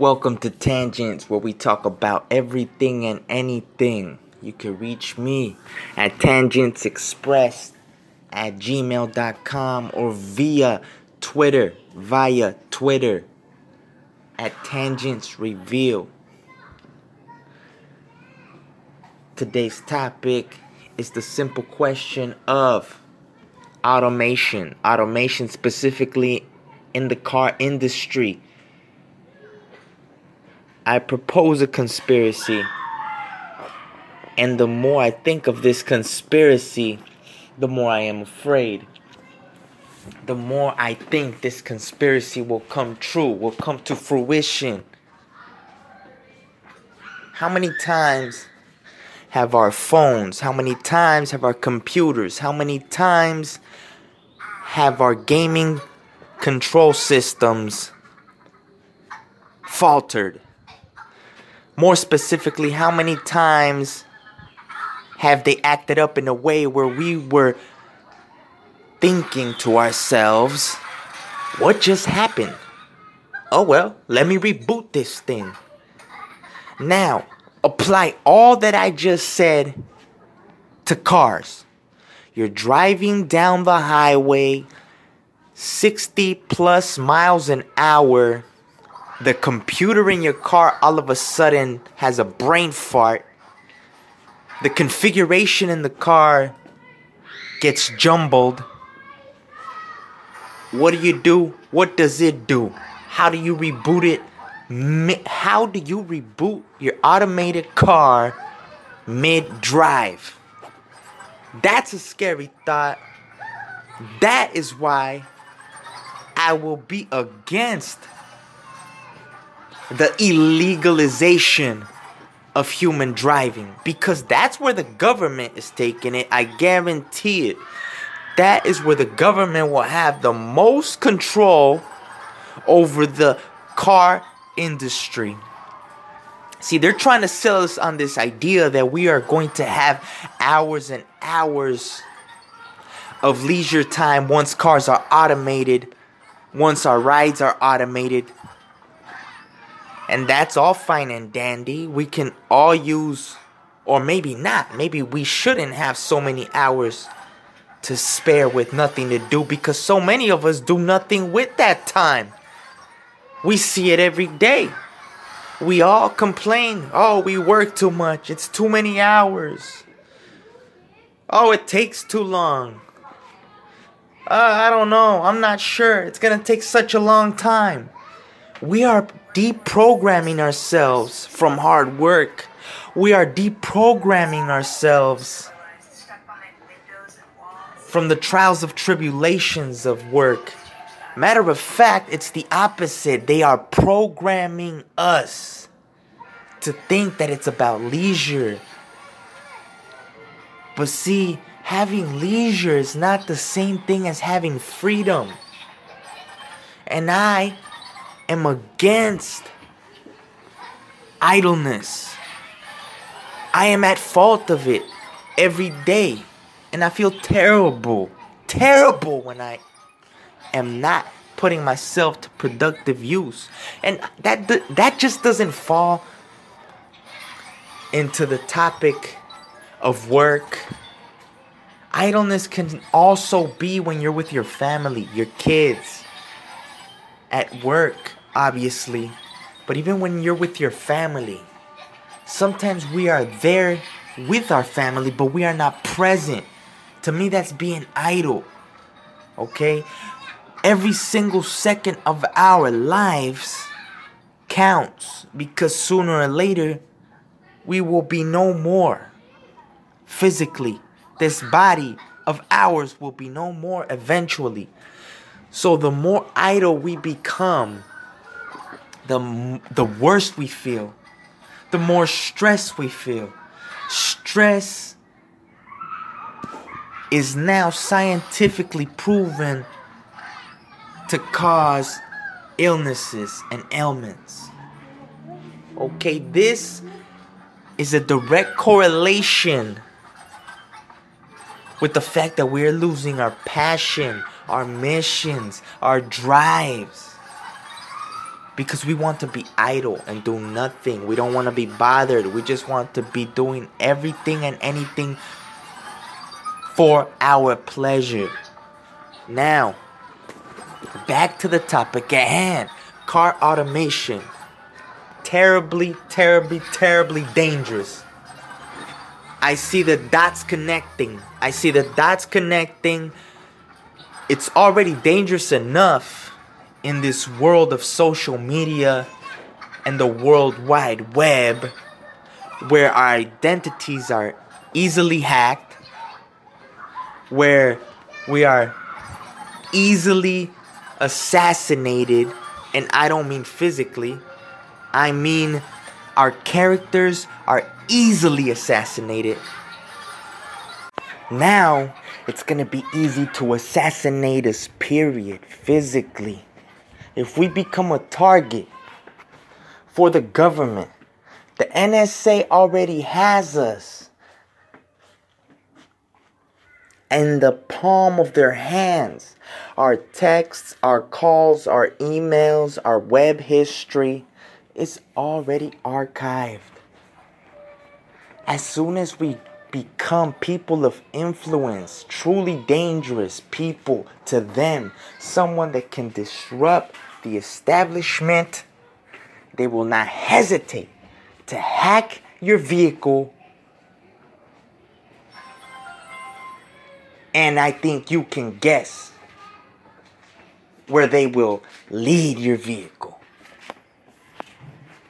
Welcome to Tangents, where we talk about everything and anything. You can reach me at tangentsexpress at gmail.com or via Twitter, via Twitter at Tangents Reveal. Today's topic is the simple question of automation. Automation specifically in the car industry. I propose a conspiracy. And the more I think of this conspiracy, the more I am afraid. The more I think this conspiracy will come true, will come to fruition. How many times have our phones? How many times have our computers? How many times have our gaming control systems faltered? More specifically, how many times have they acted up in a way where we were thinking to ourselves, what just happened? Oh well, let me reboot this thing. Now, apply all that I just said to cars. You're driving down the highway 60 plus miles an hour. The computer in your car all of a sudden has a brain fart. The configuration in the car gets jumbled. What do you do? What does it do? How do you reboot it? How do you reboot your automated car mid drive? That's a scary thought. That is why I will be against the illegalization of human driving because that's where the government is taking it. I guarantee it. That is where the government will have the most control over the car industry. See, they're trying to sell us on this idea that we are going to have hours and hours of leisure time once cars are automated, once our rides are automated. And that's all fine and dandy. We can all use, or maybe not, maybe we shouldn't have so many hours to spare with nothing to do because so many of us do nothing with that time. We see it every day. We all complain, oh, we work too much, it's too many hours. Oh, it takes too long. Uh, I don't know, I'm not sure. It's gonna take such a long time. We are deprogramming ourselves from hard work. We are deprogramming ourselves from the trials of tribulations of work. Matter of fact, it's the opposite. They are programming us to think that it's about leisure. But see, having leisure is not the same thing as having freedom. And I am against idleness. I am at fault of it every day. And I feel terrible, terrible when I am not putting myself to productive use. And that that just doesn't fall into the topic of work. Idleness can also be when you're with your family, your kids, at work, obviously. But even when you're with your family, sometimes we are there with our family, but we are not present. To me, that's being idle. Okay? every single second of our lives counts because sooner or later we will be no more physically. This body of ours will be no more eventually. So the more idle we become, the the worse we feel. The more stress we feel. Stress is now scientifically proven to cause illnesses and ailments. Okay, this is a direct correlation with the fact that we're losing our passion, our missions, our drives. Because we want to be idle and do nothing. We don't want to be bothered. We just want to be doing everything and anything for our pleasure. Now, back to the topic at hand car automation. Terribly, terribly, terribly dangerous. I see the dots connecting. I see the dots connecting. It's already dangerous enough in this world of social media and the World Wide Web where our identities are easily hacked, where we are easily assassinated, and I don't mean physically, I mean our characters are easily assassinated. Now, it's gonna be easy to assassinate us, period, physically. If we become a target for the government, the NSA already has us in the palm of their hands. Our texts, our calls, our emails, our web history is already archived. As soon as we become people of influence, truly dangerous people to them, someone that can disrupt the establishment, they will not hesitate to hack your vehicle. And I think you can guess where they will lead your vehicle.